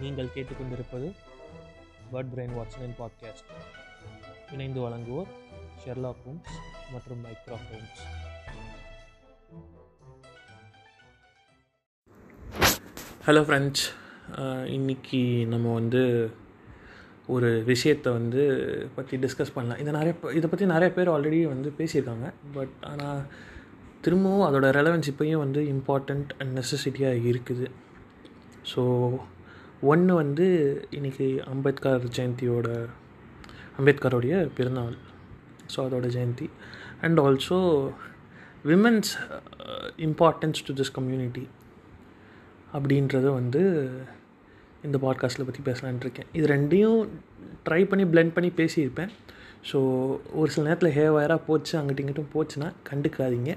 நீங்கள் கேட்டுக்கொண்டிருப்பது bird brain வாட்சனின் பாட்காஸ்ட் இணைந்து வழங்குவோர் ஷெர்லாக் ஹோம்ஸ் மற்றும் மைக்ரோ ஹோம்ஸ் ஹலோ ஃப்ரெண்ட்ஸ் இன்னைக்கு நம்ம வந்து ஒரு விஷயத்தை வந்து பற்றி டிஸ்கஸ் பண்ணலாம். இதை நிறைய இதை பற்றி நிறைய பேர் ஆல்ரெடி வந்து பேசியிருக்காங்க. பட் ஆனால் திரும்பவும் அதோடய ரெலவென்ஸ் இப்போயும் வந்து இம்பார்ட்டண்ட் அண்ட் நெசசிட்டியாக இருக்குது. ஸோ ஒன்று வந்து இன்றைக்கி அம்பேத்கர் ஜெயந்தியோட அம்பேத்கருடைய பிறந்தநாள். ஸோ அதோட Jayanti. And also women's importance to this community அப்படின்றத வந்து இந்த பாட்காஸ்ட்டில் பற்றி பேசலான் இருக்கேன். இது ரெண்டையும் ட்ரை பண்ணி பிளெண்ட் பண்ணி பேசியிருப்பேன். ஸோ ஒரு சில நேரத்தில் ஹே வயராக போச்சு அங்கிட்டும் இங்கிட்டும் போச்சுன்னா கண்டுக்காதீங்க.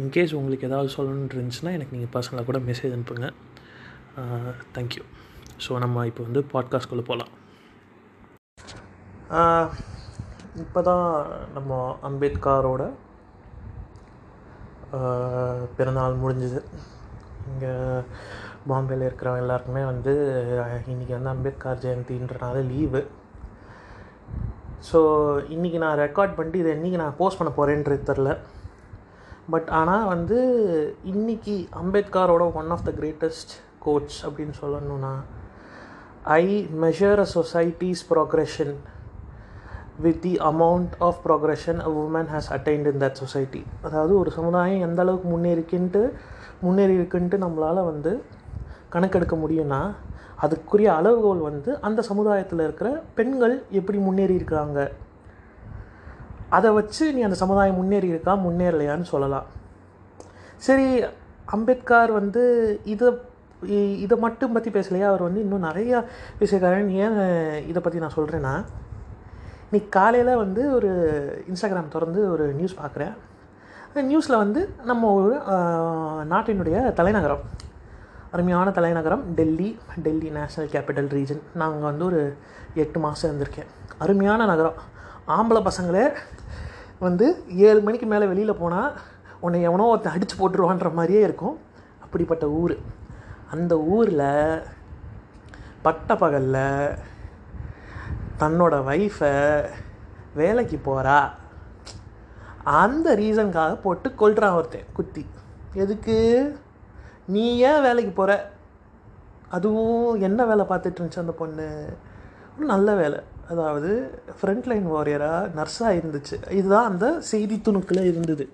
இன்கேஸ் உங்களுக்கு ஏதாவது சொல்லணுன்னு இருந்துச்சுன்னா எனக்கு நீங்கள் பர்சனலாக கூட மெசேஜ் அனுப்புங்க. Uh, தேங்க்யூ ஸோ நம்ம இப்போ வந்து பாட்காஸ்ட்குள்ளே போகலாம் இப்போ தான் நம்ம அம்பேத்கரோட பிறந்தநாள் முடிஞ்சுது. இங்கே பாம்பேயில் இருக்கிறவங்க எல்லாருக்குமே வந்து இன்றைக்கி இன்னைக்கு வந்து அம்பேத்கர் ஜெயந்தின்றனால லீவு. ஸோ இன்றைக்கி நான் ரெக்கார்ட் பண்ணிட்டு இதை இன்றைக்கி நான் போஸ்ட் பண்ண போகிறேன்றது தெரில பட் ஆனால் வந்து இன்னைக்கு அம்பேத்கரோட one of the greatest quotes அப்படின்னு சொல்லணும்னா I measure a society's progression with the amount of progression a woman has attained in that society அதாவது ஒரு சமுதாயம் எந்த அளவுக்கு முன்னேறிக்கின்ட்டு முன்னேறி இருக்குன்ட்டு நம்மளால் வந்து கணக்கெடுக்க முடியும்னா அதுக்குரிய அளவுகோல் வந்து அந்த சமுதாயத்தில் இருக்கிற பெண்கள் எப்படி முன்னேறி இருக்கிறாங்க அதை வச்சு நீ அந்த சமுதாயம் முன்னேறி இருக்கா முன்னேறலையான்னு சொல்லலாம். சரி அம்பேத்கர் வந்து இதை இதை மட்டும் பற்றி பேசலையா? அவர் வந்து இன்னும் நிறையா பேசியிருக்காருன்னு ஏன் இதை பற்றி நான் சொல்கிறேன்னா நீ காலையில் வந்து ஒரு இன்ஸ்டாகிராம் திறந்து ஒரு நியூஸ் பார்க்குறேன் நியூஸில் வந்து நம்ம ஒரு நாட்டினுடைய தலைநகரம் அருமையான தலைநகரம் Delhi Delhi national capital region நாங்கள் வந்து ஒரு எட்டு மாதம் இருந்திருக்கேன். அருமையான நகரம். ஆம்பளை பசங்களே வந்து ஏழு மணிக்கு மேலே வெளியில் போனால் உன்னை எவனோ ஒருத்தன் அடித்து போட்டுருவான்ற மாதிரியே இருக்கும். அப்படிப்பட்ட ஊர். அந்த ஊரில் பட்ட பகலில் தன்னோட ஒய்ஃபை வேலைக்கு போகிறா அந்த ரீசனுக்காக போட்டு கொள்கிறான் ஒருத்தன் குத்தி எதுக்கு? நீ ஏன் வேலைக்கு போகிற அதுவும் என்ன வேலை பார்த்துட்டு இருந்துச்சு அந்த பொண்ணு? நல்ல வேலை. அதாவது ஃப்ரண்ட் லைன் வாரியராக நர்ஸாக இருந்துச்சு. இதுதான் அந்த செய்தி துணுக்கில் இருந்தது.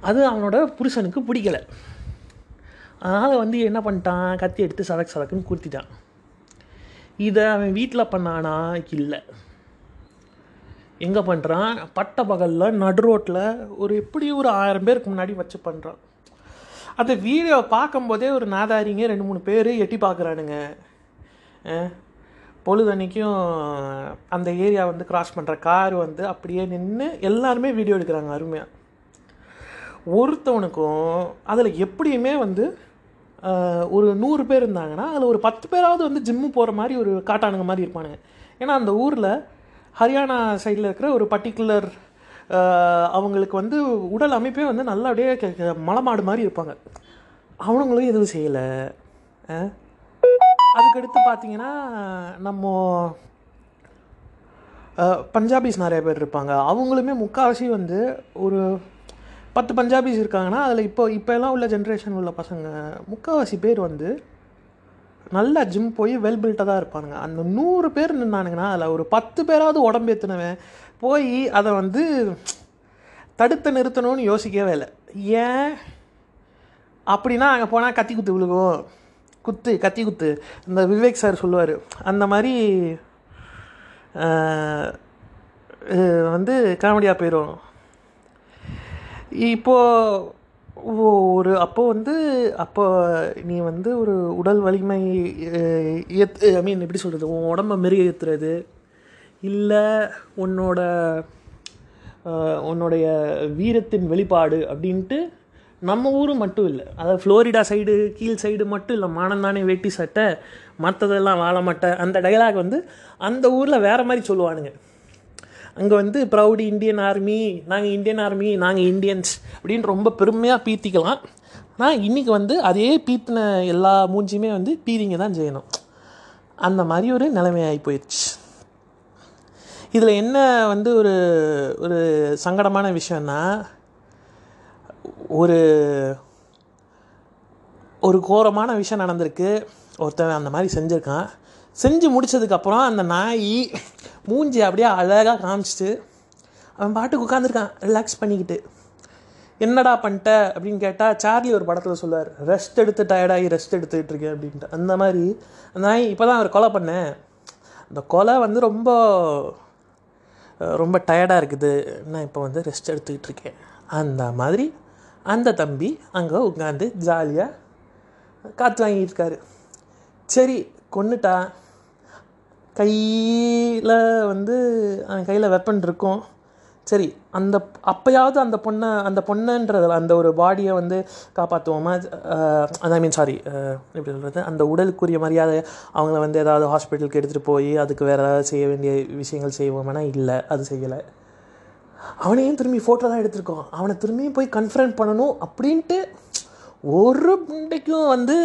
அது அவனோட புருஷனுக்கு பிடிக்கல. அதனால் வந்து என்ன பண்ணிட்டான்? கத்தி எடுத்து சதக்கு சதக்குன்னு குத்திட்டான். இதை அவன் வீட்டில் பண்ணானா? இல்லை. எங்கே பண்ணுறான் பட்ட பகலில் நடு ரோட்டில் ஒரு எப்படி ஒரு ஆயிரம் பேருக்கு முன்னாடி வச்சு பண்ணுறான் அந்த வீடியோ பார்க்கும்போதே ஒரு நாதாரிங்க ரெண்டு மூணு பேர் எட்டி பார்க்குறானுங்க. பொழுதன்னைக்கும் அந்த ஏரியா வந்து கிராஸ் பண்ணுற கார் வந்து அப்படியே நின்று எல்லாருமே வீடியோ எடுக்கிறாங்க அருமையாக ஒருத்தவனுக்கும் அதில் எப்படியுமே வந்து ஒரு நூறு பேர் இருந்தாங்கன்னா அதில் ஒரு பத்து பேராவது வந்து ஜிம்மு போகிற மாதிரி ஒரு காட்டானுங்க மாதிரி இருப்பானுங்க. ஏன்னா அந்த ஊரில் ஹரியானா சைடில் இருக்கிற ஒரு பர்டிகுலர் அவங்களுக்கு வந்து உடல் அமைப்பே வந்து நல்லா அப்படியே மலமாடு மாதிரி இருப்பாங்க. அவனுங்களும் எதுவும் செய்யலை. அதுக்கடுத்து பார்த்தீங்கன்னா நம்ம பஞ்சாபிஸ் நிறைய பேர் இருப்பாங்க. அவங்களுமே முக்கால்வாசி வந்து ஒரு பத்து பஞ்சாபிஸ் இருக்காங்கன்னா அதில் இப்போ இப்போ எல்லாம் உள்ள ஜென்ரேஷன் உள்ள பசங்க முக்கால்வாசி பேர் வந்து நல்லா ஜிம் போய் வெல் பில்ட்டாக தான் இருப்பானுங்க. அந்த நூறு பேர் நின்னானுங்கன்னா அதில் ஒரு பத்து பேராவது உடம்பு ஏற்றுனவன் போய் அதை வந்து தடுத்து நிறுத்தணும்னு யோசிக்கவே இல்லை. ஏன்? அப்படின்னா அங்கே போனால் கத்தி குத்து விழுகும். குத்து கத்தி குத்து. இந்த விவேக் சார் சொல்லுவார். அந்த மாதிரி வந்து காமெடியாக போயிடும் இப்போது ஒரு அப்போ வந்து அப்போ நீ வந்து ஒரு உடல் வலிமை ஐ மீன் எப்படி சொல்கிறது உன் உடம்ப மெருகேற்றுறது இல்லை உன்னோட உன்னுடைய வீரத்தின் வெளிப்பாடு அப்படின்ட்டு நம்ம ஊர் மட்டும் இல்லை. அதாவது ஃப்ளோரிடா சைடு கீழ் சைடு மட்டும் இல்லை. மானந்தானே வேட்டி சட்டை மற்றதெல்லாம் வாழ மாட்டை. அந்த டைலாக் வந்து அந்த ஊரில் வேறு மாதிரி சொல்லுவானுங்க. அங்கே வந்து ப்ரௌடி இந்தியன் ஆர்மி நாங்கள் இந்தியன் ஆர்மி நாங்கள் இந்தியன்ஸ் அப்படின்னு ரொம்ப பெருமையாக பீத்திக்கலாம். ஆனால் இன்றைக்கி வந்து அதே பீத்தின எல்லா மூஞ்சியுமே வந்து பீதிங்க தான் செய்யணும். அந்த மாதிரி ஒரு நிலைமையாகி போயிடுச்சு இதில் என்ன வந்து ஒரு ஒரு சங்கடமான விஷயம்னா ஒரு ஒரு கோரமான விஷயம் நடந்திருக்கு. ஒருத்தன் அந்த மாதிரி செஞ்சுருக்கான். செஞ்சு முடிச்சதுக்கப்புறம் அந்த நாய் மூஞ்சி அப்படியே அழகாக காமிச்சிட்டு அவன் பாட்டுக்கு உட்காந்துருக்கான் ரிலாக்ஸ் பண்ணிக்கிட்டு. என்னடா பண்ணிட்ட அப்படின்னு கேட்டால் சார்லி ஒரு படத்தில் சொல்லுவார் ரெஸ்ட் எடுத்து டயர்டாகி ரெஸ்ட் எடுத்துக்கிட்டு இருக்கேன் அப்படின்ட்டு. அந்த மாதிரி அந்த நாய் இப்போ தான் அவர் கொலை பண்ணேன் அந்த கொலை வந்து ரொம்ப ரொம்ப டயர்டாக இருக்குது. நான் இப்போ வந்து ரெஸ்ட் எடுத்துக்கிட்டு இருக்கேன். அந்த மாதிரி அந்த தம்பி அங்கே உட்காந்து ஜாலியாக காற்று வாங்கிட்டு இருக்காரு. சரி கொன்னுட்டா. கையில் வந்து அவன் கையில் வெப்பன் இருக்கும். சரி அந்த அப்போயாவது அந்த பொண்ணை அந்த பொண்ணுன்றதில் அந்த ஒரு பாடியை வந்து காப்பாற்றுவோமா ஐ மீன் சாரி எப்படி சொல்கிறது அந்த உடலுக்குரிய மரியாதை அவங்கள வந்து ஏதாவது ஹாஸ்பிட்டலுக்கு எடுத்துகிட்டு போய் அதுக்கு வேறு ஏதாவது செய்ய வேண்டிய விஷயங்கள் செய்வோம்னா? இல்லை அது செய்யலை. அவனையும் திரும்பி ஃபோட்டோ தான் எடுத்திருக்கோம். அவனை திரும்பியும் போய் கன்ஃபரன்ட் பண்ணணும் அப்படின்ட்டு ஒரு புண்டைக்கும் வந்து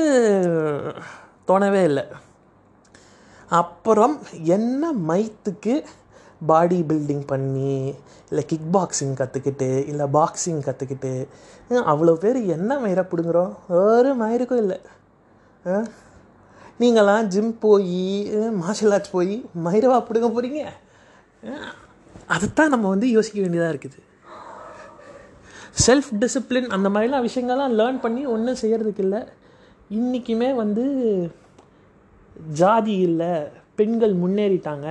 தோணவே இல்லை. அப்புறம் என்ன மைத்துக்கு பாடி பில்டிங் பண்ணி இல்லை கிக் பாக்ஸிங் கற்றுக்கிட்டு இல்லை பாக்ஸிங் கற்றுக்கிட்டு அவ்வளோ பேர் என்ன மயிரை பிடுங்குறோம் ஒரு மயிருக்கும் இல்லை. நீங்களாம் ஜிம் போய் மார்ஷல் ஆர்ட்ஸ் போய் மயிரவா பிடுங்க போகிறீங்க அதைத்தான் நம்ம வந்து யோசிக்க வேண்டியதாக இருக்குது. செல்ஃப் டிசிப்ளின் அந்த மாதிரிலாம் விஷயங்கள்லாம் லேர்ன் பண்ணி ஒன்றும் செய்கிறதுக்கு இல்லை. இன்றைக்குமே வந்து ஜாதி இல்லை பெண்கள் முன்னேறிட்டாங்க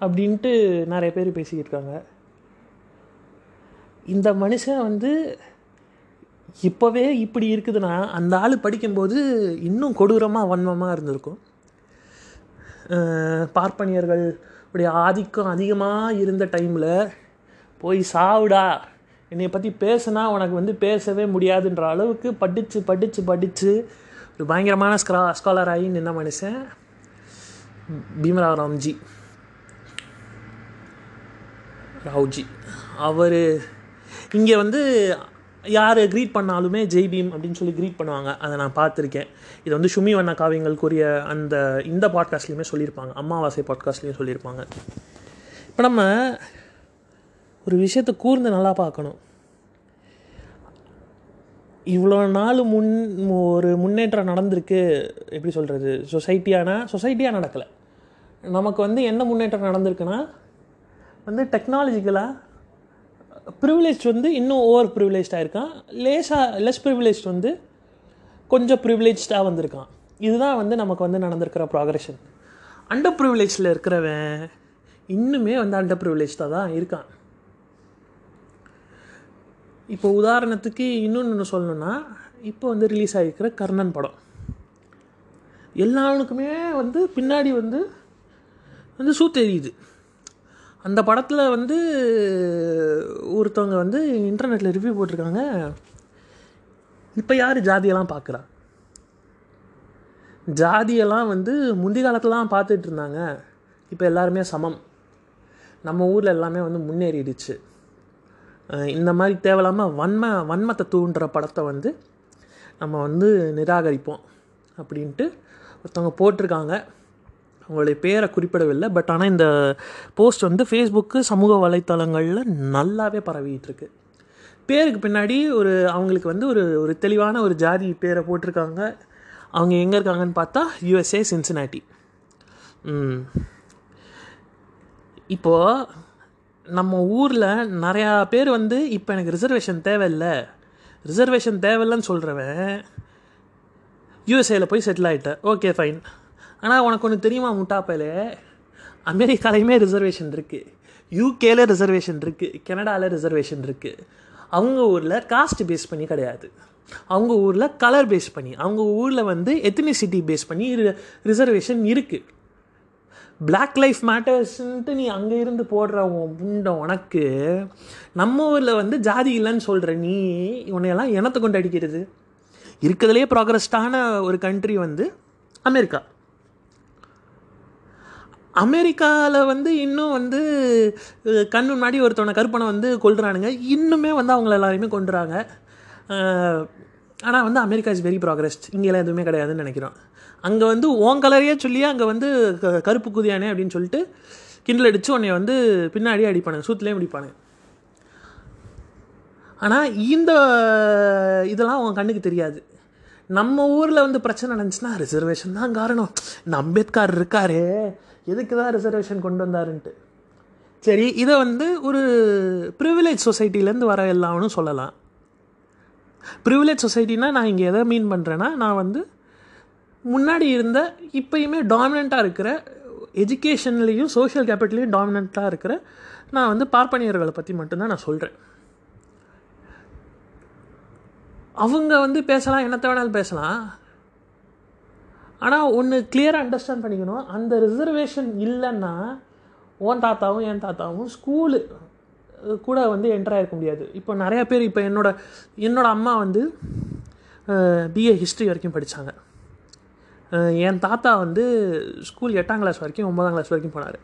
அப்படின்ட்டு நிறைய பேர் பேசிக்கிட்டு இருக்காங்க இந்த மனுஷன் வந்து இப்போவே இப்படி இருக்குதுன்னா அந்த ஆள் படிக்கும்போது இன்னும் கொடூரமாக வன்மமாக இருந்திருக்கும். பார்ப்பனியர்கள் உடைய ஆதிக்கம் அதிகமாக இருந்த டைமில் போய் சாவுடா என்னை பற்றி பேசுனா உனக்கு வந்து பேசவே முடியாதுன்ற அளவுக்கு படித்து படித்து படித்து ஒரு பயங்கரமான ஸ்கா ஸ்காலராகி நின்ன மனுஷன் பீமராவ் ராம்ஜி ராவ்ஜி. அவர் இங்கே வந்து யார் க்ரீட் பண்ணாலுமே ஜெய் பீம் அப்படின்னு சொல்லி க்ரீட் பண்ணுவாங்க. அதை நான் பார்த்துருக்கேன். இது வந்து சுமி வண்ண காவியங்களுக்குரிய அந்த இந்த பாட்காஸ்ட்லேயுமே சொல்லியிருப்பாங்க. அம்மாவாசை பாட்காஸ்ட்லேயும் சொல்லியிருப்பாங்க. இப்போ நம்ம ஒரு விஷயத்தை கூர்ந்து நல்லா பார்க்கணும். இவ்வளோ நாள் முன் ஒரு முன்னேற்றம் நடந்திருக்கு எப்படி சொல்கிறது சொசைட்டியானா சொசைட்டியாக நடக்கலை. நமக்கு வந்து என்ன முன்னேற்றம் நடந்திருக்குன்னா வந்து டெக்னாலஜிக்கலாக ப்ரிவிலேஜ் வந்து இன்னும் ஓவர் ப்ரிவிலேஜ்டாக இருக்கான் லேசாக லெஸ் ப்ரிவிலேஜ் வந்து கொஞ்சம் ப்ரிவிலேஜ்டாக வந்திருக்கான். இதுதான் வந்து நமக்கு வந்து நடந்திருக்கிற ப்ராக்ரெஷன் அண்டர் ப்ரிவிலேஜில் இருக்கிறவன் இன்னுமே வந்து அண்டர் ப்ரிவிலேஜ்டாக தான் இருக்கான். இப்போ உதாரணத்துக்கு இன்னொன்று சொல்லணும்னா இப்போ வந்து ரிலீஸ் ஆகிருக்கிற கர்ணன் படம். எல்லாருக்குமே வந்து பின்னாடி வந்து வந்து சூ தெரியுது அந்த படத்தில் வந்து ஒருத்தவங்க வந்து இன்டர்நெட்டில் ரிவ்யூ போட்டிருக்காங்க. இப்போ யார் ஜாதியெல்லாம் பார்க்குறா ஜாதியெல்லாம் வந்து முந்தி காலத்துலலாம் பார்த்துட்டு இருந்தாங்க. இப்போ எல்லாருமே சமம். நம்ம ஊரில் எல்லாமே வந்து முன்னேறிடுச்சு. இந்த மாதிரி தேவையில்லாமல் வன்ம வன்மத்தை தூண்டுற படத்தை வந்து நம்ம வந்து நிராகரிப்போம் அப்படின்ட்டு ஒருத்தவங்க போட்டிருக்காங்க. அவங்களுடைய பேரை குறிப்பிடவில்லை. பட் ஆனால் இந்த போஸ்ட் வந்து ஃபேஸ்புக்கு சமூக வலைத்தளங்களில் நல்லாவே பரவிட்டுருக்கு பேருக்கு பின்னாடி ஒரு அவங்களுக்கு வந்து ஒரு ஒரு தெளிவான ஒரு ஜாதி பேரை போட்டிருக்காங்க. அவங்க எங்கே இருக்காங்கன்னு பார்த்தா யுஎஸ்ஏ சின்சினாட்டி இப்போது நம்ம ஊரில் நிறையா பேர் வந்து இப்போ எனக்கு ரிசர்வேஷன் தேவையில்லை. ரிசர்வேஷன் தேவையில்லைன்னு சொல்கிறவன் யூஎஸ்ஏல போய் செட்டில் ஆகிட்டேன் ஓகே ஃபைன் ஆனால் உனக்கு ஒன்று தெரியுமா முட்டாப்பையில்? அமெரிக்காலையுமே ரிசர்வேஷன் இருக்குது யூகேல ரிசர்வேஷன் இருக்குது கனடாவில் ரிசர்வேஷன் இருக்குது அவங்க ஊரில் காஸ்ட் பேஸ் பண்ணி கிடையாது. அவங்க ஊரில் கலர் பேஸ் பண்ணி அவங்க ஊரில் வந்து எத்தனிசிட்டி பேஸ் பண்ணி ரிசர்வேஷன் இருக்குது பிளாக் லைஃப் மேட்டர்ஸ்ன்ட்டு நீ அங்கே இருந்து போடுற உன் உனக்கு நம்ம ஊரில் வந்து ஜாதி இல்லைன்னு சொல்கிற நீ உன்னையெல்லாம் இனத்தை கொண்டு அடிக்கிறது. இருக்கிறதுலே ப்ராக்ரஸ்டான ஒரு கண்ட்ரி வந்து அமெரிக்கா. அமெரிக்காவில் வந்து இன்னும் வந்து கண் முன்னாடி ஒருத்தவனை கருப்பனை வந்து கொள்கிறானுங்க இன்னுமே வந்து அவங்கள எல்லாரையுமே கொண்டுறாங்க ஆனால் வந்து அமெரிக்கா இஸ் வெரி ப்ராக்ரஸ்ட் இங்கெல்லாம் எதுவுமே கிடையாதுன்னு நினைக்கிறோம். அங்கே வந்து ஓன் கலரையே சொல்லி அங்கே வந்து க- கருப்பு குதியானே அப்படின்னு சொல்லிட்டு கிண்டில் அடித்து உன்னை வந்து பின்னாடி அடிப்பானுங்க சூத்துலேயும் அடிப்பானுங்க ஆனால் இந்த இதெல்லாம் உன் கண்ணுக்கு தெரியாது. நம்ம ஊரில் வந்து பிரச்சனை நடந்துச்சுன்னா ரிசர்வேஷன் தான் காரணம். இந்த அம்பேத்கர் இருக்காரே எதுக்கு தான் ரிசர்வேஷன் கொண்டு வந்தாருன்ட்டு. சரி இதை வந்து ஒரு ப்ரிவிலேஜ் சொசைட்டிலேருந்து வர எல்லாம்னு சொல்லலாம். ப்ரிவிலேஜ் சொசைட்டினா நான் இங்கே எதை மீன் பண்ணுறேன்னா நான் வந்து முன்னாடி இருந்த இப்போயுமே டாமினண்ட்டாக இருக்கிற எஜுகேஷன்லேயும் சோஷியல் கேபிட்டலையும் டாமினண்ட்டாக இருக்கிற நான் வந்து பார்ப்பனியர்களை பற்றி மட்டும்தான் நான் சொல்கிறேன் அவங்க வந்து பேசலாம் என்னத்த வேணாலும் பேசலாம். ஆனால் ஒன்று கிளியராக அண்டர்ஸ்டாண்ட் பண்ணிக்கணும். அந்த ரிசர்வேஷன் இல்லைன்னா ஓன் தாத்தாவும் என் தாத்தாவும் ஸ்கூலு கூட வந்து என்டர் ஆகிருக்க முடியாது. இப்போ நிறையா பேர் இப்போ என்னோட என்னோடய அம்மா வந்து பிஏ ஹிஸ்ட்ரி வரைக்கும் படித்தாங்க என் தாத்தா வந்து ஸ்கூல் எட்டாம் கிளாஸ் வரைக்கும் ஒன்பதாம் கிளாஸ் வரைக்கும் போனார்.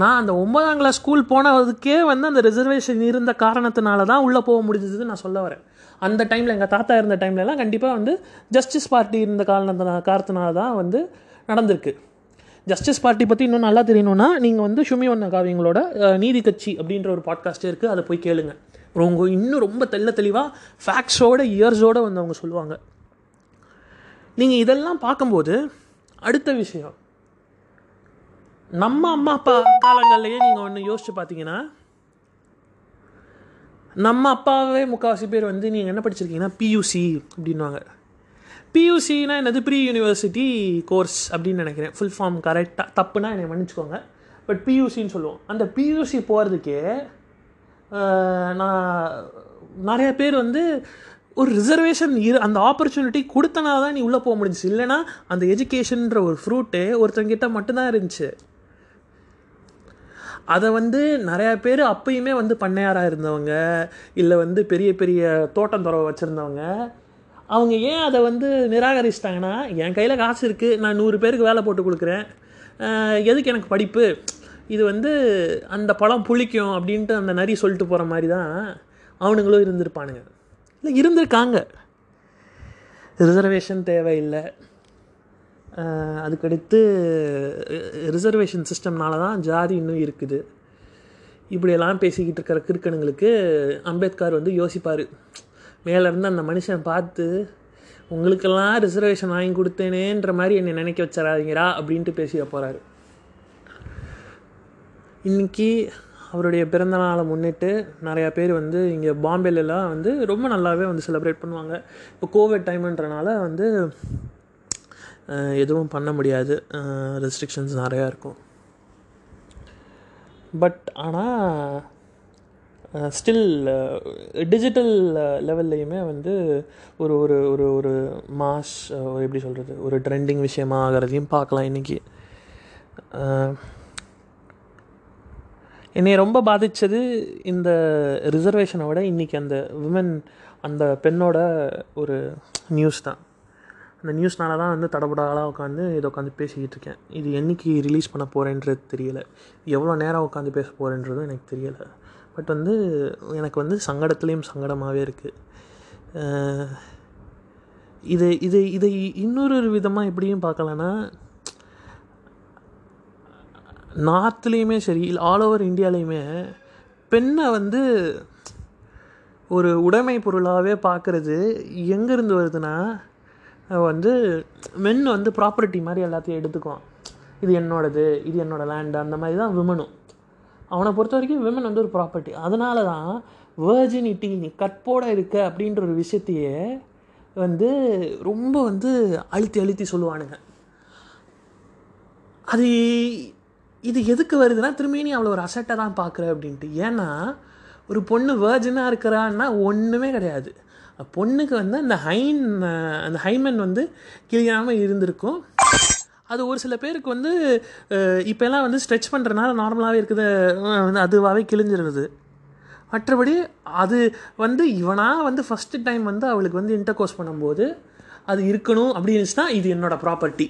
நான் அந்த ஒன்பதாம் கிளாஸ் ஸ்கூல் போனதுக்கே வந்து அந்த ரிசர்வேஷன் இருந்த காரணத்தினால தான் உள்ளே போக முடிஞ்சது நான் சொல்ல வரேன். அந்த டைமில் எங்கள் தாத்தா இருந்த டைம்லலாம் கண்டிப்பாக வந்து ஜஸ்டிஸ் பார்ட்டி இருந்த காரணத்தினால காரணத்தினால தான் வந்து நடந்திருக்கு. ஜஸ்டிஸ் பார்ட்டி பற்றி இன்னும் நல்லா தெரியணும்னா நீங்கள் வந்து ஷுமி வண்ண காவியங்களோட நீதி கட்சி அப்படின்ற ஒரு பாட்காஸ்ட் இருக்குது அதை போய் கேளுங்க. ரொம்ப இன்னும் ரொம்ப தெள்ள தெளிவாக ஃபேக்ட்ஸோட இயர்ஸோடு வந்து அவங்க சொல்லுவாங்க. நீங்கள் இதெல்லாம் பார்க்கும்போது அடுத்த விஷயம். நம்ம அம்மா அப்பா காலங்கள்லேயே நீங்கள் ஒன்று யோசிச்சு பார்த்தீங்கன்னா நம்ம அப்பாவே முக்கால்வாசி பேர் வந்து நீங்கள் என்ன படிச்சிருக்கீங்கன்னா பியூசி அப்படின்வாங்க பியூசினா என்னது? ப்ரீ யூனிவர்சிட்டி கோர்ஸ் அப்படின்னு நினைக்கிறேன். ஃபுல் ஃபார்ம் கரெக்டாக தப்புனா என்னை மன்னிச்சுக்கோங்க. பட் பியூசின்னு சொல்லுவோம். அந்த பியூசி போகிறதுக்கே நான் நிறைய பேர் வந்து ஒரு ரிசர்வேஷன் இரு அந்த ஆப்பர்ச்சுனிட்டி கொடுத்தனா தான் நீ உள்ளே போக முடிஞ்சுச்சு. இல்லைனா அந்த எஜுகேஷன்ற ஒரு ஃப்ரூட்டு ஒருத்தங்கிட்ட மட்டும்தான் இருந்துச்சு. அதை வந்து நிறையா பேர் அப்பயுமே வந்து பண்ணையாராக இருந்தவங்க இல்லை வந்து பெரிய பெரிய தோட்டம் துறவை வச்சுருந்தவங்க அவங்க ஏன் அதை வந்து நிராகரிச்சிட்டாங்கன்னா என் கையில் காசு இருக்குது நான் நூறு பேருக்கு வேலை போட்டு கொடுக்குறேன். எதுக்கு எனக்கு படிப்பு? இது வந்து அந்த பழம் புளிக்கும் அப்படின்ட்டு அந்த நரி சொல்லிட்டு போகிற மாதிரி தான் அவனுங்களும் இருந்திருப்பானுங்க. இல்லை இருந்திருக்காங்க. ரிசர்வேஷன் தேவையில்லை. அதுக்கடுத்து ரிசர்வேஷன் சிஸ்டம்னால தான் ஜாதி இன்னும் இருக்குது. இப்படியெல்லாம் பேசிக்கிட்டு இருக்கிற கிறுக்கணுங்களுக்கு அம்பேத்கர் வந்து யோசிப்பார். மேலேருந்து அந்த மனுஷன் பார்த்து உங்களுக்கெல்லாம் ரிசர்வேஷன் வாங்கி கொடுத்தேனேன்ற மாதிரி என்னை நினைக்க வச்சிடாதீங்கடா அப்படின்ட்டு பேசிய போகிறாரு இன்னைக்கு அவருடைய பிறந்த நாளை முன்னிட்டு நிறையா பேர் வந்து இங்கே பாம்பேலலாம் வந்து ரொம்ப நல்லாவே வந்து செலிப்ரேட் பண்ணுவாங்க. இப்போ கோவிட் டைம்ன்றனால வந்து எதுவும் பண்ண முடியாது. ரெஸ்ட்ரிக்ஷன்ஸ் நிறையா இருக்கும். பட் ஆனால் ஸ்டில் டிஜிட்டல் லெவல்லையுமே வந்து ஒரு ஒரு ஒரு ஒரு மாஸ் எப்படி சொல்கிறது ஒரு ட்ரெண்டிங் விஷயமா ஆகிறதையும் பார்க்கலாம் இன்றைக்கி என்னை ரொம்ப பாதித்தது இந்த ரிசர்வேஷனை விட இன்றைக்கி அந்த விமன் அந்த பெண்ணோட ஒரு நியூஸ் தான். அந்த நியூஸ்னால தான் வந்து தடபடாலாக உட்காந்து இதை உட்காந்து பேசிக்கிட்டு இருக்கேன். இது என்னைக்கு ரிலீஸ் பண்ண போகிறேன்றது தெரியலை. எவ்வளோ நேரம் உட்காந்து பேச போகிறேன்றதும் எனக்கு தெரியலை. பட் வந்து எனக்கு வந்து சங்கடத்துலேயும் சங்கடமாகவே இருக்குது இது இது இதை இன்னொரு விதமாக எப்படியும் பார்க்கலன்னா நார்த்லேயுமே சரி இல்லை ஆல் ஓவர் இந்தியாலேயுமே பெண்ணை வந்து ஒரு உடைமை பொருளாகவே பார்க்குறது எங்கேருந்து வருதுன்னா வந்து மென் வந்து ப்ராப்பர்ட்டி மாதிரி எல்லாத்தையும் எடுத்துக்குவான். இது என்னோடது இது என்னோடய லேண்டு அந்த மாதிரி தான் விமனும் அவனை பொறுத்த வரைக்கும் விமன் வந்து ஒரு ப்ராப்பர்ட்டி அதனால தான் வேர்ஜினிட்டி நீ கற்போடு இருக்க அப்படின்ற ஒரு விஷயத்தையே வந்து ரொம்ப வந்து அழுத்தி அழுத்தி சொல்லுவானுங்க. அது இது எதுக்கு வருதுன்னா திரும்பி நீ அவ்வளோ ஒரு அசட்டை தான் பார்க்குற அப்படின்ட்டு. ஏன்னா ஒரு பொண்ணு வேர்ஜினாக இருக்கிறான்னா ஒன்றுமே கிடையாது. பொண்ணுக்கு வந்து அந்த ஹைன் அந்த ஹைமன் வந்து கிழியாமல் இருந்திருக்கும். அது ஒரு சில பேருக்கு வந்து இப்போல்லாம் வந்து ஸ்ட்ரெச் பண்ணுறனால நார்மலாகவே இருக்குது வந்து அதுவாகவே கிழிஞ்சிருது. மற்றபடி அது வந்து இவனாக வந்து ஃபஸ்ட்டு டைம் வந்து அவளுக்கு வந்து இன்டர்கோர்ஸ் பண்ணும்போது அது இருக்கணும் அப்படின்னுச்சுன்னா இருந்துச்சுன்னா இது என்னோடய ப்ராப்பர்ட்டி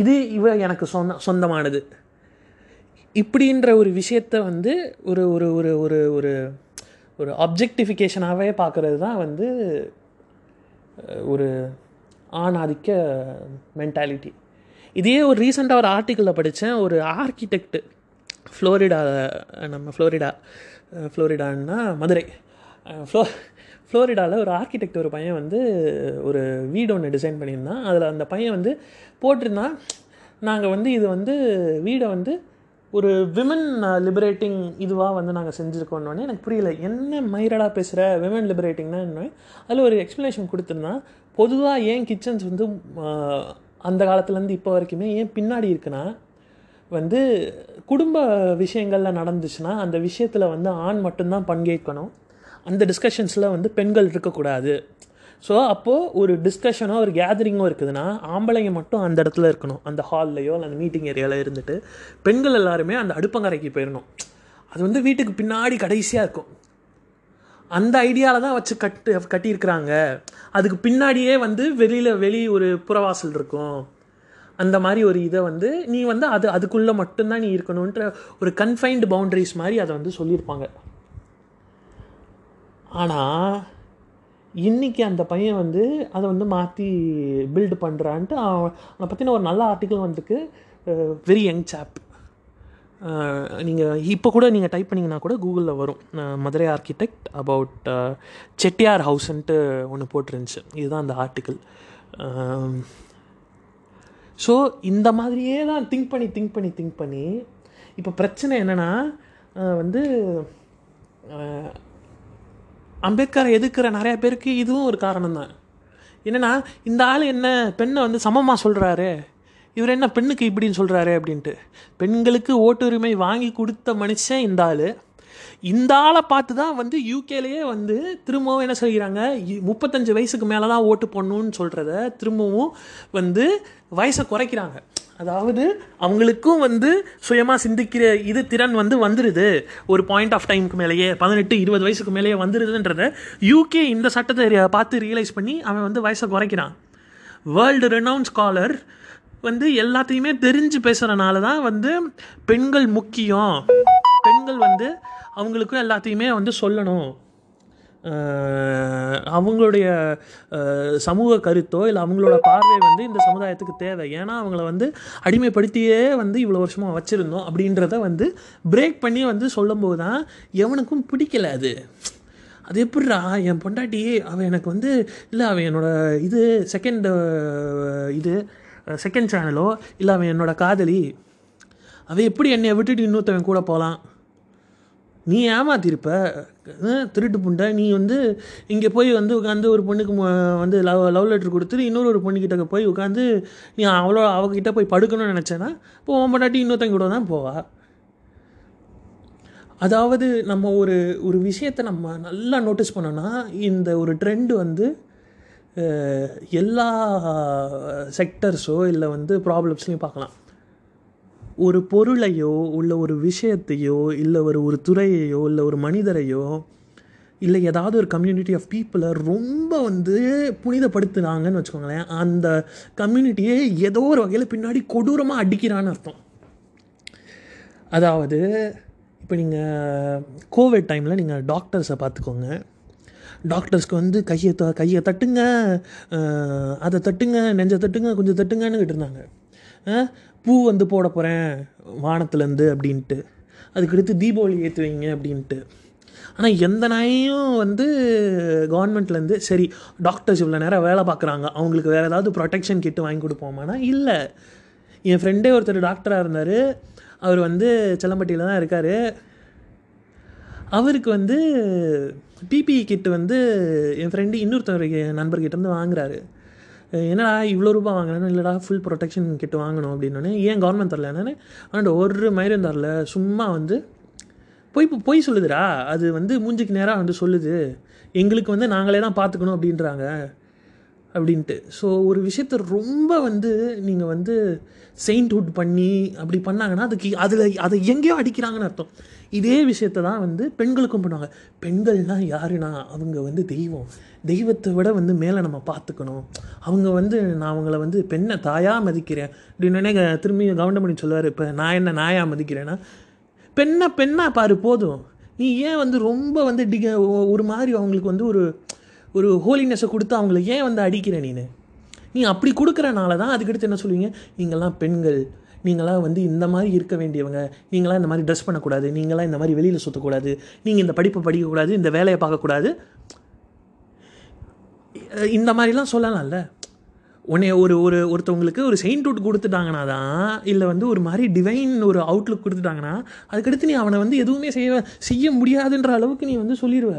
இது இவ எனக்கு சொந்த சொந்தமானது. இப்படின்ற ஒரு விஷயத்த வந்து ஒரு ஒரு ஒரு ஒரு ஒரு ஒரு அப்ஜெக்டிஃபிகேஷனாகவே பார்க்குறது தான் வந்து ஒரு ஆணாதிக்க மென்டாலிட்டி இதே ஒரு ரீசெண்டாக ஒரு ஆர்டிக்கிளில் படித்தேன் ஒரு ஆர்கிடெக்ட் ஃப்ளோரிடா நம்ம ஃப்ளோரிடா ஃப்ளோரிடான்னா மதுரை. ஃப்ளோ ஃப்ளோரிடாவில் ஒரு ஆர்கிடெக்ட் ஒரு பையன் வந்து ஒரு வீடு ஒன்று டிசைன் பண்ணியிருந்தான். அதில் அந்த பையன் வந்து போட்டிருந்தான். நாங்கள் வந்து இது வந்து வீடை வந்து ஒரு விமன் லிபரேட்டிங் இதுவாக வந்து நாங்கள் செஞ்சுருக்கோன்னொடனே எனக்கு புரியல. என்ன மயிரடா பேசுகிற விமன் லிபரேட்டிங்னா என்ன அதில் ஒரு எக்ஸ்ப்ளனேஷன் கொடுத்துருந்தான். பொதுவாக ஏன் கிச்சன்ஸ் வந்து அந்த காலத்துலேருந்து இப்போ வரைக்குமே ஏன் பின்னாடி இருக்குன்னா வந்து குடும்ப விஷயங்களில் நடந்துச்சுன்னா அந்த விஷயத்தில் வந்து ஆண் மட்டும்தான் பங்கேற்கணும். அந்த டிஸ்கஷன்ஸில் வந்து பெண்கள் இருக்கக்கூடாது. ஸோ அப்போது ஒரு டிஸ்கஷனோ ஒரு கேதரிங்கோ இருக்குதுன்னா ஆம்பளைங்க மட்டும் அந்த இடத்துல இருக்கணும். அந்த ஹால்லையோ இல்லை அந்த மீட்டிங் ஏரியாவில் இருந்துட்டு பெண்கள் எல்லாருமே அந்த அடுப்பங்கரைக்கு போயிடணும் அது வந்து வீட்டுக்கு பின்னாடி கடைசியாக இருக்கும். அந்த ஐடியாவில் தான் வச்சு கட்டு கட்டியிருக்கிறாங்க. அதுக்கு பின்னாடியே வந்து வெளியில் வெளி ஒரு புறவாசல் இருக்கும். அந்த மாதிரி ஒரு இதை வந்து நீ வந்து அது அதுக்குள்ளே மட்டும்தான் நீ இருக்கணுன்ற ஒரு கன்ஃபைன்டு பவுண்டரிஸ் மாதிரி அதை வந்து சொல்லியிருப்பாங்க. ஆனால் இன்னைக்கு அந்த பையன் வந்து அதை வந்து மாற்றி பில்டு பண்ணுறான்ட்டு அவனை பற்றின ஒரு நல்ல ஆர்டிக்கல் வந்துருக்கு வெரி யங் சாப் நீங்கள் இப்போ கூட நீங்கள் டைப் பண்ணிங்கன்னா கூட கூகுளில் வரும். மதுரை ஆர்கிடெக்ட் அபவுட் செட்டியார் ஹவுஸ்ன்ட்டு ஒன்று போட்டிருந்துச்சு. இதுதான் அந்த ஆர்டிக்கிள் ஸோ இந்த மாதிரியே தான் திங்க் பண்ணி திங்க் பண்ணி திங்க் பண்ணி இப்போ பிரச்சனை என்னென்னா வந்து அம்பேத்கரை எதிர்க்கிற நிறைய பேருக்கு இதுவும் ஒரு காரணம் தான் என்னென்னா இந்த ஆள் என்ன பெண்ணை வந்து சமமாக சொல்கிறாரு இவர் என்ன பெண்ணுக்கு இப்படின்னு சொல்கிறாரு அப்படின்ட்டு. பெண்களுக்கு ஓட்டுரிமை வாங்கி கொடுத்த மனுஷன் இந்த ஆள். இந்த ஆளை பார்த்து தான் வந்து யூகேலேயே வந்து திரும்பவும் என்ன செய்கிறாங்க முப்பத்தஞ்சு வயசுக்கு மேலே தான் ஓட்டு போடணும்னு சொல்கிறத திரும்பவும் வந்து வயசை குறைக்கிறாங்க. அதாவது அவங்களுக்கும் வந்து சுயமாக சிந்திக்கிற இது திறன் வந்து வந்துடுது ஒரு பாயிண்ட் ஆஃப் டைமுக்கு மேலேயே பதினெட்டு இருபது வயசுக்கு மேலேயே வந்துடுதுன்றத யூகே இந்த சட்டத்தை பார்த்து ரியலைஸ் பண்ணி அவன் வந்து வயசை குறைக்கிறான். வேர்ல்டு ரெனவுன் ஸ்காலர் வந்து எல்லாத்தையுமே தெரிஞ்சு பேசுகிறனால தான் வந்து பெண்கள் முக்கியம். பெண்கள் வந்து அவங்களுக்கும் எல்லாத்தையுமே வந்து சொல்லணும். அவங்களுடைய சமூக கருத்தோ இல்லை அவங்களோட பார்வை வந்து இந்த சமுதாயத்துக்கு தேவை. ஏன்னா அவங்கள வந்து அடிமைப்படுத்தியே வந்து இவ்வளோ வருஷமாக வச்சுருந்தோம் அப்படின்றத வந்து பிரேக் பண்ணி வந்து சொல்லும்போது தான் எவனுக்கும் பிடிக்கல அது. அது எப்படிரா என் பொண்டாட்டி அவன் எனக்கு வந்து இல்லை அவன் என்னோட இது செகண்ட் இது செகண்ட் சேனலோ இல்லை அவன் என்னோட காதலி அவன் எப்படி என்னை விட்டுட்டு இன்னொருத்தவன் கூட போகலாம் நீ ஏமாத்திருப்ப. திருட்டு புண்டை. நீ வந்து இங்கே போய் வந்து உட்காந்து ஒரு பொண்ணுக்கு வந்து லவ் லவ் லெட்டர் கொடுத்துட்டு இன்னொரு ஒரு பொண்ணுக்கிட்ட போய் உட்காந்து நீ அவ்வளோ அவகிட்ட போய் படுக்கணும்னு நினச்சேன்னா இப்போ உன் பொண்டாட்டி இன்னொருத்தங்க கூட தான் போவா. அதாவது நம்ம ஒரு ஒரு விஷயத்தை நம்ம நல்லா நோட்டீஸ் பண்ணோன்னா இந்த ஒரு ட்ரெண்டு வந்து எல்லா செக்டர்ஸோ இல்லை வந்து ப்ராப்ளம்ஸ்லையும் பார்க்கலாம். ஒரு பொருளையோ இல்லை ஒரு விஷயத்தையோ இல்லை ஒரு ஒரு துறையையோ இல்லை ஒரு மனிதரையோ இல்லை ஏதாவது ஒரு கம்யூனிட்டி ஆஃப் பீப்புளை ரொம்ப வந்து புனிதப்படுத்துனாங்கன்னு வச்சுக்கோங்களேன் அந்த கம்யூனிட்டியே ஏதோ ஒரு வகையில் பின்னாடி கொடூரமாக அடிக்கிறான்னு அர்த்தம். அதாவது இப்போ நீங்கள் கோவிட் டைமில் நீங்கள் டாக்டர்ஸை பார்த்துக்கோங்க. டாக்டர்ஸ்க்கு வந்து கையை த கையை தட்டுங்க அதை தட்டுங்க நெஞ்சை தட்டுங்க கொஞ்சம் தட்டுங்கன்னு இருந்தாங்க. பூ வந்து போட போகிறேன் வானத்துலேருந்து அப்படின்ட்டு. அதுக்கடுத்து தீபாவளி ஏற்றுவீங்க அப்படின்ட்டு. ஆனால் எந்த நாயும் வந்து கவர்மெண்ட்லேருந்து சரி டாக்டர்ஸ் இவ்வளோ நேரம் வேலை பார்க்குறாங்க அவங்களுக்கு வேறு ஏதாவது ப்ரொடெக்ஷன் கிட்டு வாங்கி கொடுப்போமானா இல்லை. என் ஃப்ரெண்டே ஒருத்தர் டாக்டராக இருந்தார். அவர் வந்து செல்லம்பட்டியில் தான் இருக்கார். அவருக்கு வந்து பிபி கிட் வந்து என் ஃப்ரெண்டு இன்னொருத்தவர் நண்பர்கிட்டேருந்து நண்பர்கிட்ட இருந்து வாங்குறாரு. என்னடா இவ்வளோ ரூபாய் வாங்கினேன்னு இல்லைடா ஃபுல் ப்ரொடெக்ஷன் கிட் வாங்கணும் அப்படின்னோடனே ஏன் கவர்மெண்ட் தரல? என்னன்னு ஆனால் ஒரு மயிரும் தரல. சும்மா வந்து பொய் பொய் சொல்லுதுடா. அது வந்து மூஞ்சிக்கு நேராக வந்து சொல்லுது. எங்களுக்கு வந்து நாங்களே தான் பார்த்துக்கணும் அப்படின்றாங்க. அப்படின்ட்டு. ஸோ ஒரு விஷயத்த ரொம்ப வந்து நீங்கள் வந்து செயின்ட்ஹுட் பண்ணி அப்படி பண்ணாங்கன்னா அதுக்கு அதில் அதை எங்கேயோ அடிக்கிறாங்கன்னு அர்த்தம். இதே விஷயத்தை தான் வந்து பெண்களுக்கும் பண்ணுவாங்க. பெண்கள்னால் யாருன்னா? அவங்க வந்து தெய்வம். தெய்வத்தை விட வந்து மேலே நம்ம பார்த்துக்கணும். அவங்க வந்து நான் அவங்கள வந்து பெண்ணை தாயாக மதிக்கிறேன். அப்படின்னே திரும்பி கவுண்டமணி சொல்லுவார் இப்போ நான் என்ன நாயாக மதிக்கிறேன்னா? பெண்ணை பெண்ணாக பாரு போதும். நீ ஏன் வந்து ரொம்ப வந்து டிக ஒரு மாதிரி அவங்களுக்கு வந்து ஒரு ஒரு ஹோலினஸை கொடுத்து அவங்கள ஏன் வந்து அடிக்கிற நீ நீ அப்படி கொடுக்குறனால தான் அதுக்கடுத்து என்ன சொல்லுவீங்க நீங்கள்லாம் பெண்கள். நீங்களாம் வந்து இந்த மாதிரி இருக்க வேண்டியவங்க. நீங்களாம் இந்த மாதிரி ட்ரெஸ் பண்ணக்கூடாது. நீங்களாம் இந்த மாதிரி வெளியில் சுற்றக்கூடாது நீங்கள் இந்த படிப்பை படிக்கக்கூடாது. இந்த வேலையை பார்க்கக்கூடாது. இந்த மாதிரிலாம் சொல்லலாம்ல. உன்னை ஒரு ஒரு ஒருத்தவங்களுக்கு ஒரு செயின் ரூட் கொடுத்துட்டாங்கன்னா தான் இல்லை வந்து ஒரு மாதிரி டிவைன் ஒரு அவுட்லுக் கொடுத்துட்டாங்கன்னா அதுக்கடுத்து நீ அவனை வந்து எதுவுமே செய்ய செய்ய முடியாதுன்ற அளவுக்கு நீ வந்து சொல்லிடுவ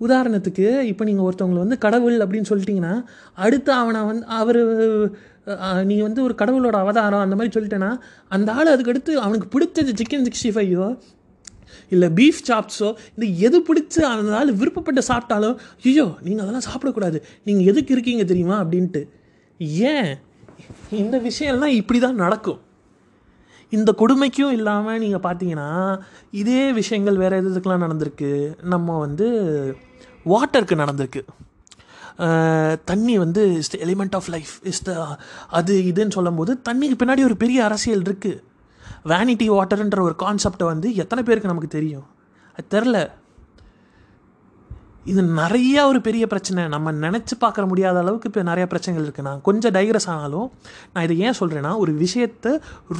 உதாரணத்துக்கு இப்போ நீங்கள் ஒருத்தவங்களை வந்து கடவுள் அப்படின்னு சொல்லிட்டிங்கன்னா அடுத்து அவனை வந்து அவர் நீங்கள் வந்து ஒரு கடவுளோட அவதாரம் அந்த மாதிரி சொல்லிட்டேன்னா அந்த ஆள் அதுக்கடுத்து அவனுக்கு பிடிச்சது சிக்கன் சிக்ஸ்டி ஃபைவோ இல்லை பீஃப் சாப்ஸோ இந்த எது பிடிச்சி அந்த ஆள் விருப்பப்பட்டு சாப்பிட்டாலும் ஐயோ நீங்கள் அதெல்லாம் சாப்பிடக்கூடாது. நீங்கள் எதுக்கு இருக்கீங்க தெரியுமா அப்படின்ட்டு. ஏன்? இந்த விஷயம்லாம் இப்படி தான் நடக்கும். இந்த கொடுமைக்கும் இல்லாமல் நீங்கள் பார்த்தீங்கன்னா இதே விஷயங்கள் வேறு எது எதுக்கெலாம் நடந்திருக்கு? நம்ம வந்து வாட்டருக்கு நடந்திருக்கு. தண்ணி வந்து is the element of life is the அது இதுன்னு சொல்லும்போது தண்ணிக்கு பின்னாடி ஒரு பெரிய அரசியல் இருக்குது வேனிட்டி வாட்டர்ன்ற ஒரு கான்செப்டை வந்து எத்தனை பேருக்கு நமக்கு தெரியும்? அது தெரில இது நிறைய ஒரு பெரிய பிரச்சனை. நம்ம நினச்சி பார்க்குற முடியாத அளவுக்கு இப்போ நிறைய பிரச்சனைகள் இருக்குது நான் கொஞ்சம் டைக்ரஸ் ஆனாலும் நான் இதை ஏன் சொல்கிறேன்னா ஒரு விஷயத்தை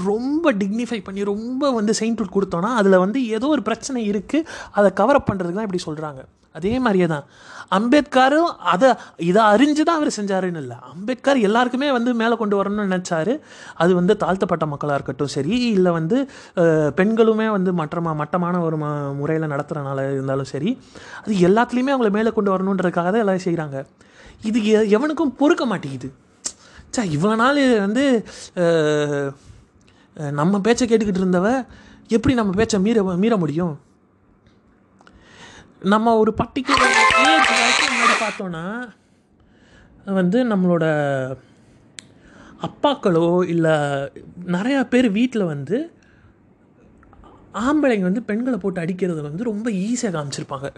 ரொம்ப டிக்னிஃபை பண்ணி ரொம்ப வந்து செயின்ட் கொடுத்தோன்னா அதில் வந்து ஏதோ ஒரு பிரச்சனை இருக்குது அதை கவரப் பண்ணுறதுக்கு தான் இப்படி சொல்கிறாங்க அதே மாதிரியே தான். அம்பேத்கரும் அதை இதை அறிஞ்சு தான் அவர் செஞ்சாருன்னு இல்லை. அம்பேத்கர் எல்லாருக்குமே வந்து மேலே கொண்டு வரணும்னு நினச்சாரு. அது வந்து தாழ்த்தப்பட்ட மக்களாக இருக்கட்டும் சரி இல்லை வந்து பெண்களுமே வந்து மற்றமா மட்டமான ஒரு முறையில் நடத்துகிறனால இருந்தாலும் சரி அது எல்லாத்துலேயுமே அவங்கள மேலே கொண்டு வரணுன்றதுக்காக தான் எல்லாம் செய்கிறாங்க இது எ- எவனுக்கும் பொறுக்க மாட்டேங்குது. சே இவ்வளோ நாள் வந்து நம்ம பேச்சை கேட்டுக்கிட்டு இருந்தவ எப்படி நம்ம பேச்சை மீற மீற முடியும்? நம்ம ஒரு பர்டிகுலர் ஏஜ் வரைக்கும் முன்னாடி பார்த்தோன்னா வந்து நம்மளோட அப்பாக்களோ இல்லை நிறையா பேர் வீட்டில் வந்து ஆம்பளைங்க வந்து பெண்களை போட்டு அடிக்கிறது வந்து ரொம்ப ஈஸியாக காமிச்சிருப்பாங்க.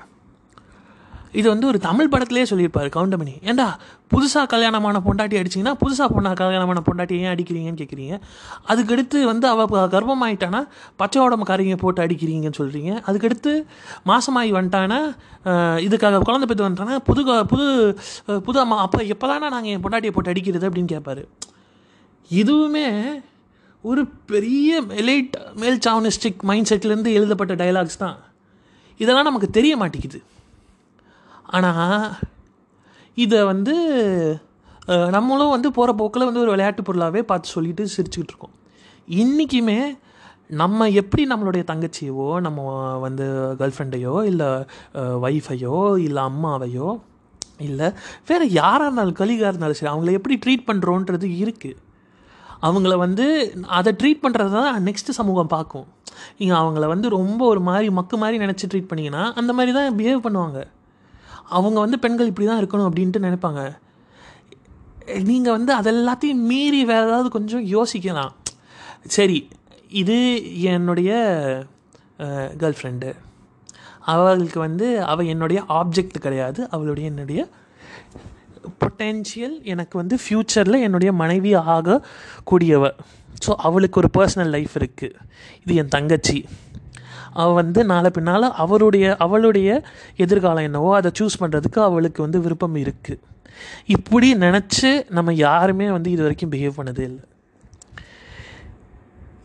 இது வந்து ஒரு தமிழ் படத்திலே சொல்லியிருப்பார் கவுண்டமணி. ஏண்டா புதுசாக கல்யாணமான பொண்டாட்டி அடிச்சிங்கன்னா புதுசாக பொண்ணா கல்யாணமான பொண்டாட்டி ஏன் அடிக்கிறீங்கன்னு கேட்குறீங்க அதுக்கடுத்து வந்து அவள் கர்ப்பமாயிட்டானா பச்சை உடம்புக்காரங்க போட்டு அடிக்கிறீங்கன்னு சொல்கிறீங்க அதுக்கடுத்து மாதமாகி வந்துட்டானா இதுக்காக குழந்தை பெற்று வந்துட்டானா புது புது புது அம்மா அப்போ எப்போ தானே நாங்கள் என் பொண்டாட்டியை போட்டு அடிக்கிறது அப்படின்னு கேட்பாரு இதுவுமே ஒரு பெரிய எலைட் மேல் சாவனிஸ்டிக் மைண்ட் செட்லேருந்து எழுதப்பட்ட டயலாக்ஸ் தான். இதெல்லாம் நமக்கு தெரிய மாட்டேங்குது. ஆனால் இதை வந்து நம்மளும் வந்து போகிற போக்கில் வந்து ஒரு விளையாட்டு பொருளாகவே பார்த்து சொல்லிட்டு சிரிச்சுக்கிட்டு இருக்கோம். இன்றைக்குமே நம்ம எப்படி நம்மளுடைய தங்கச்சியவோ நம்ம வந்து கேர்ள் ஃப்ரெண்டையோ இல்லை ஒய்ஃபையோ இல்லை அம்மாவையோ இல்லை வேறு யாராக இருந்தாலும் கலிகாக இருந்தாலும் சரி அவங்கள எப்படி ட்ரீட் பண்ணுறோன்றது இருக்குது அவங்கள வந்து அதை ட்ரீட் பண்ணுறது தான் நெக்ஸ்ட்டு சமூகம் பார்க்கும். நீங்கள் அவங்கள வந்து ரொம்ப ஒரு மாதிரி மக்கு மாதிரி நினச்சி ட்ரீட் பண்ணிங்கன்னா அந்த மாதிரி தான் பிஹேவ் பண்ணுவாங்க. அவங்க வந்து பெண்கள் இப்படி தான் இருக்கணும் அப்படின்ட்டு நினைப்பாங்க. நீங்கள் வந்து அதெல்லாத்தையும் மீறி வேறு ஏதாவது கொஞ்சம் யோசிக்கலாம். சரி இது என்னுடைய கேர்ள் ஃப்ரெண்டு அவளுக்கு வந்து அவள் என்னுடைய ஆப்ஜெக்ட் கிடையாது. அவளுடைய என்னுடைய பொட்டென்ஷியல் எனக்கு வந்து ஃப்யூச்சரில் என்னுடைய மனைவி ஆகக்கூடியவ. ஸோ அவளுக்கு ஒரு பர்சனல் லைஃப் இருக்குது இது என் தங்கச்சி. அவள் வந்து நாளை பின்னால் அவருடைய அவளுடைய எதிர்காலம் என்னவோ அதை சூஸ் பண்ணுறதுக்கு அவளுக்கு வந்து விருப்பம் இருக்குது இப்படி நினச்சி நம்ம யாருமே வந்து இது வரைக்கும் பிஹேவ் பண்ணதே இல்லை.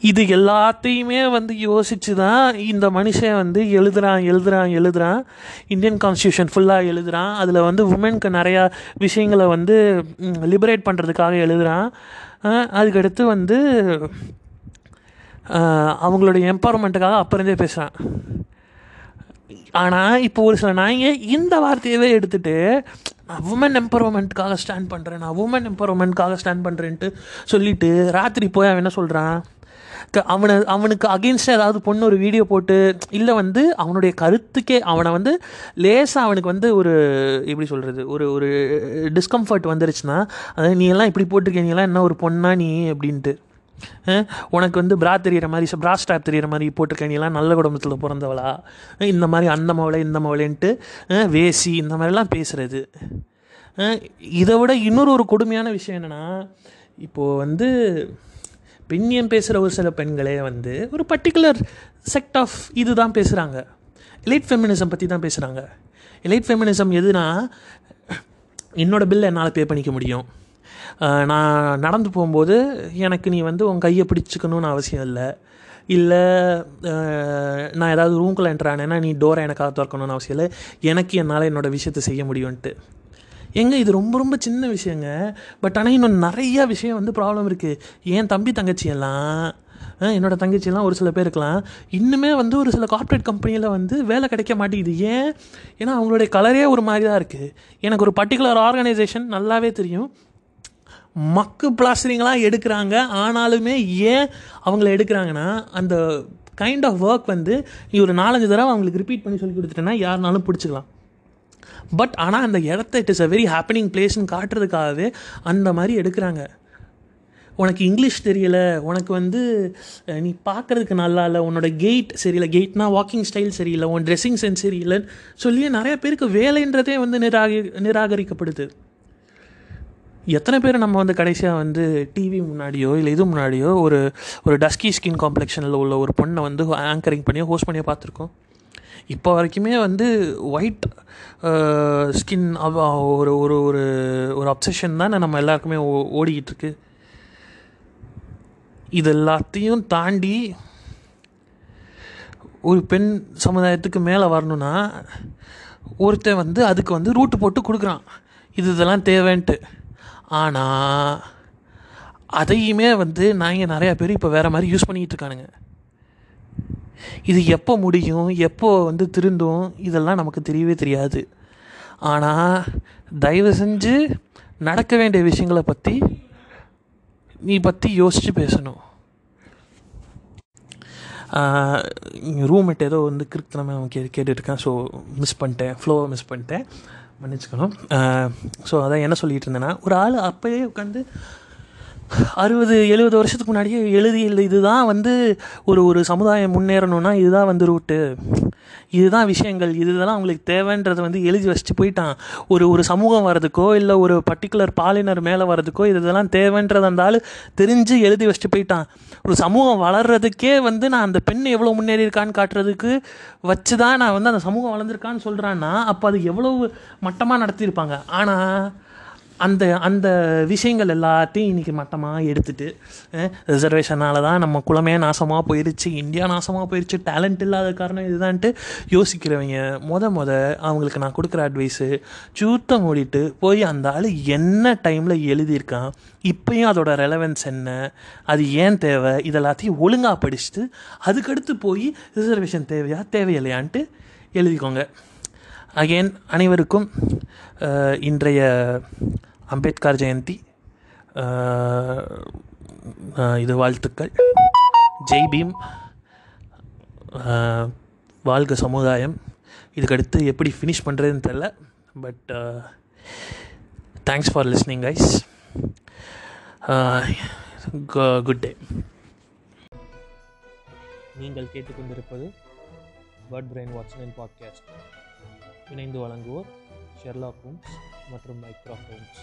இது எல்லாத்தையுமே வந்து யோசித்து தான் இந்த மனுஷன் வந்து எழுதுகிறான் எழுதுகிறான் எழுதுறான். இந்தியன் கான்ஸ்டியூஷன் ஃபுல்லாக எழுதுகிறான் அதில் வந்து உமனுக்கு நிறையா விஷயங்களை வந்து லிபரேட் பண்ணுறதுக்காக எழுதுறான். அதுக்கடுத்து வந்து அவங்களுடைய எம்பவர்மெண்ட்டுக்காக அப்புறந்தே பேசுகிறான் ஆனால் இப்போ ஒரு சில நாய்ங்க இந்த வார்த்தையவே எடுத்துட்டு நான் உமன் எம்பவர்மெண்ட்டுக்காக ஸ்டாண்ட் பண்ணுறேன் நான் உமன் எம்பவர்மெண்ட்காக ஸ்டாண்ட் பண்ணுறேன்ட்டு சொல்லிட்டு ராத்திரி போய் அவன் என்ன சொல்கிறான் க- அவனை அவனுக்கு அகெயின்ஸ்டாக ஏதாவது பொண்ணு ஒரு வீடியோ போட்டு இல்லை வந்து அவனுடைய கருத்துக்கே அவனை வந்து லேசாக அவனுக்கு வந்து ஒரு எப்படி சொல்கிறது ஒரு ஒரு டிஸ்கம்ஃபர்ட் வந்துருச்சுன்னா அதாவது நீ எல்லாம் இப்படி போட்டிருக்கீங்களா என்ன ஒரு பொண்ணா நீ? அப்படின்ட்டு. உனக்கு வந்து பிரா தெரியிற மாதிரி பிரா ஸ்டாப் தெரியிற மாதிரி போட்டிருக்க நீலாம் நல்ல குடும்பத்தில் பிறந்தவளா? இந்த மாதிரி அந்த மவளை இந்த மவளைன்ட்டு வேசி இந்த மாதிரிலாம் பேசுகிறது இதை விட இன்னொரு ஒரு கொடுமையான விஷயம் என்னென்னா இப்போது வந்து பெண்ணியம் பேசுகிற ஒரு சில பெண்களே வந்து ஒரு பர்டிகுலர் செக்ட் ஆஃப் இது தான் பேசுகிறாங்க எலைட் ஃபெமினிசம் பற்றி தான் பேசுகிறாங்க எலைட் ஃபெமினிசம் எதுனா என்னோடய பில் என்னால் பே பண்ணிக்க முடியும். நான் நடந்து போகும்போது எனக்கு நீ வந்து உன் கையை பிடிச்சிக்கணும்னு அவசியம் இல்லை. இல்லை நான் ஏதாவது ரூம்குள்ளே என்ட்ரு ஆனேன்னா நீ டோரை எனக்காக திறக்கணும்னு அவசியம் இல்லை. எனக்கு என்னால் என்னோடய விஷயத்தை செய்ய முடியும்ன்ட்டு. எங்க இது ரொம்ப ரொம்ப சின்ன விஷயங்க. பட் ஆனால் இன்னும் நிறைய விஷயம் வந்து ப்ராப்ளம் இருக்குது ஏன் தம்பி தங்கச்சி எல்லாம்? என்னோட தங்கச்சியெல்லாம் ஒரு சில பேருக்கெலாம் இன்னுமே வந்து ஒரு சில கார்ப்பரேட் கம்பெனியில் வந்து வேலை கிடைக்க மாட்டேங்குது. ஏன்? ஏன்னா அவங்களுடைய கலரே ஒரு மாதிரி தான் இருக்குது எனக்கு ஒரு பர்டிகுலர் ஆர்கனைசேஷன் நல்லாவே தெரியும். மக்கு பிளாஸ்டரிங்லாம் எடுக்கிறாங்க. ஆனாலுமே ஏன் அவங்கள எடுக்கிறாங்கன்னா அந்த கைண்ட் ஆஃப் ஒர்க் வந்து நீ ஒரு நாலஞ்சு தடவை அவங்களுக்கு ரிப்பீட் பண்ணி சொல்லி கொடுத்துட்டேன்னா யாருனாலும் பிடிச்சிக்கலாம். பட் ஆனால் அந்த இடத்த it is a very happening பிளேஸ்னு காட்டுறதுக்காகவே அந்த மாதிரி எடுக்கிறாங்க. உனக்கு இங்கிலீஷ் தெரியலை உனக்கு வந்து நீ பார்க்குறதுக்கு நல்லா இல்லை உன்னோட கெயிட் சரியில்லை கெயிட்னா வாக்கிங் ஸ்டைல் சரியில்லை உன் ட்ரெஸ்ஸிங் சென்ஸ் சரியில்லைன்னு சொல்லியே நிறைய பேருக்கு வேலைன்றதே வந்து நிராகரி நிராகரிக்கப்படுது. எத்தனை பேர் நம்ம வந்து கடைசியாக வந்து டிவி முன்னாடியோ இல்லை இது முன்னாடியோ ஒரு ஒரு டஸ்கி ஸ்கின் காம்ப்ளெக்ஷனில் உள்ள ஒரு பொண்ணை வந்து ஆங்கரிங் பண்ணியோ ஹோஸ்ட் பண்ணியோ பார்த்துருக்கோம். இப்போ வரைக்குமே வந்து ஒயிட் ஸ்கின் ஒரு ஒரு ஒரு ஒரு அப்சஷன் தான் நம்ம எல்லாருக்குமே ஓ- ஓடிக்கிட்டு இருக்கு. இது எல்லாத்தையும் தாண்டி ஒரு பெண் சமுதாயத்துக்கு மேலே வரணும்னா ஒருத்தன் வந்து அதுக்கு வந்து ரூட்டு போட்டு கொடுக்குறான். இது இதெல்லாம் தேவைன்ட்டு. ஆனால் அதையுமே வந்து நாங்கள் நிறையா பேர் இப்போ வேறு மாதிரி யூஸ் பண்ணிக்கிட்டு இருக்கானுங்க. இது எப்போ முடியும் எப்போ வந்து திருந்தும் இதெல்லாம் நமக்கு தெரியவே தெரியாது. ஆனால் தயவு செஞ்சு நடக்க வேண்டிய விஷயங்களை பற்றி நீ பற்றி யோசித்து பேசணும். ரூம்மேட் ஏதோ வந்து கிறுக்குத்தனமே அவன் கே கேட்டுட்ருக்கேன் ஸோ மிஸ் பண்ணிட்டேன். ஃப்ளோவை மிஸ் பண்ணிட்டேன். மன்னிச்சுக்கணும். ஸோ அதான் என்ன சொல்லிகிட்டு இருந்தேன்னா ஒரு ஆள் அப்போயே உட்காந்து அறுபது எழுபது வருஷத்துக்கு முன்னாடியே எழுதி இல்லை இதுதான் வந்து ஒரு ஒரு சமுதாயம் முன்னேறணும்னா இதுதான் வந்து ரூட்டு இதுதான் விஷயங்கள். இதுதான் அவங்களுக்கு தேவைன்றதை வந்து எழுதி வச்சுட்டு போயிட்டான். ஒரு ஒரு சமூகம் வரதுக்கோ இல்லை ஒரு பர்டிகுலர் பாலினர் மேலே வரதுக்கோ இது இதெல்லாம் தேவைன்றது அந்த ஆள் தெரிஞ்சு எழுதி வச்சுட்டு போயிட்டான். ஒரு சமூகம் வளர்றதுக்கே வந்து நான் அந்த பெண் எவ்வளோ முன்னேறி இருக்கான்னு காட்டுறதுக்கு வச்சு தான் நான் வந்து அந்த சமூகம் வளர்ந்துருக்கான்னு சொல்கிறான்னா அப்போ அது எவ்வளவு மட்டமாக நடத்தியிருப்பாங்க. ஆனால் அந்த அந்த விஷயங்கள் எல்லாத்தையும் இன்றைக்கி மட்டமாக எடுத்துட்டு ரிசர்வேஷனால தான் நம்ம குலமே நாசமாக போயிருச்சு இந்தியா நாசமாக போயிருச்சு டேலண்ட் இல்லாத காரணம் இதுதான்ட்டு யோசிக்கிறவங்க. மொத மொத அவங்களுக்கு நான் கொடுக்குற அட்வைஸு சூத்த மூடிட்டு போய் அந்த ஆள் என்ன டைமில் எழுதியிருக்கான் இப்பயும் அதோட ரெலவென்ஸ் என்ன அது ஏன் தேவை இதெல்லாத்தையும் ஒழுங்காக படிச்சுட்டு அதுக்கடுத்து போய் ரிசர்வேஷன் தேவையா தேவையில்லையான்ட்டு எழுதிக்கோங்க. அகெயின் அனைவருக்கும் இன்றைய அம்பேத்கர் ஜெயந்தி இது வாழ்த்துக்கள். ஜெய் பீம் வாழ்க சமுதாயம். இதுக்கடுத்து எப்படி ஃபினிஷ் பண்ணுறதுன்னு தெரில but thanks for listening guys good day நீங்கள் கேட்டுக்கொண்டிருப்பது வேர்ட் பிரெயின் வாட்சனின் பாட்காஸ்ட் இணைந்து வழங்குவோர் ஷெர்லாக் ஹோம்ஸ் மற்றும் மைக்ரோ ஹோம்ஸ்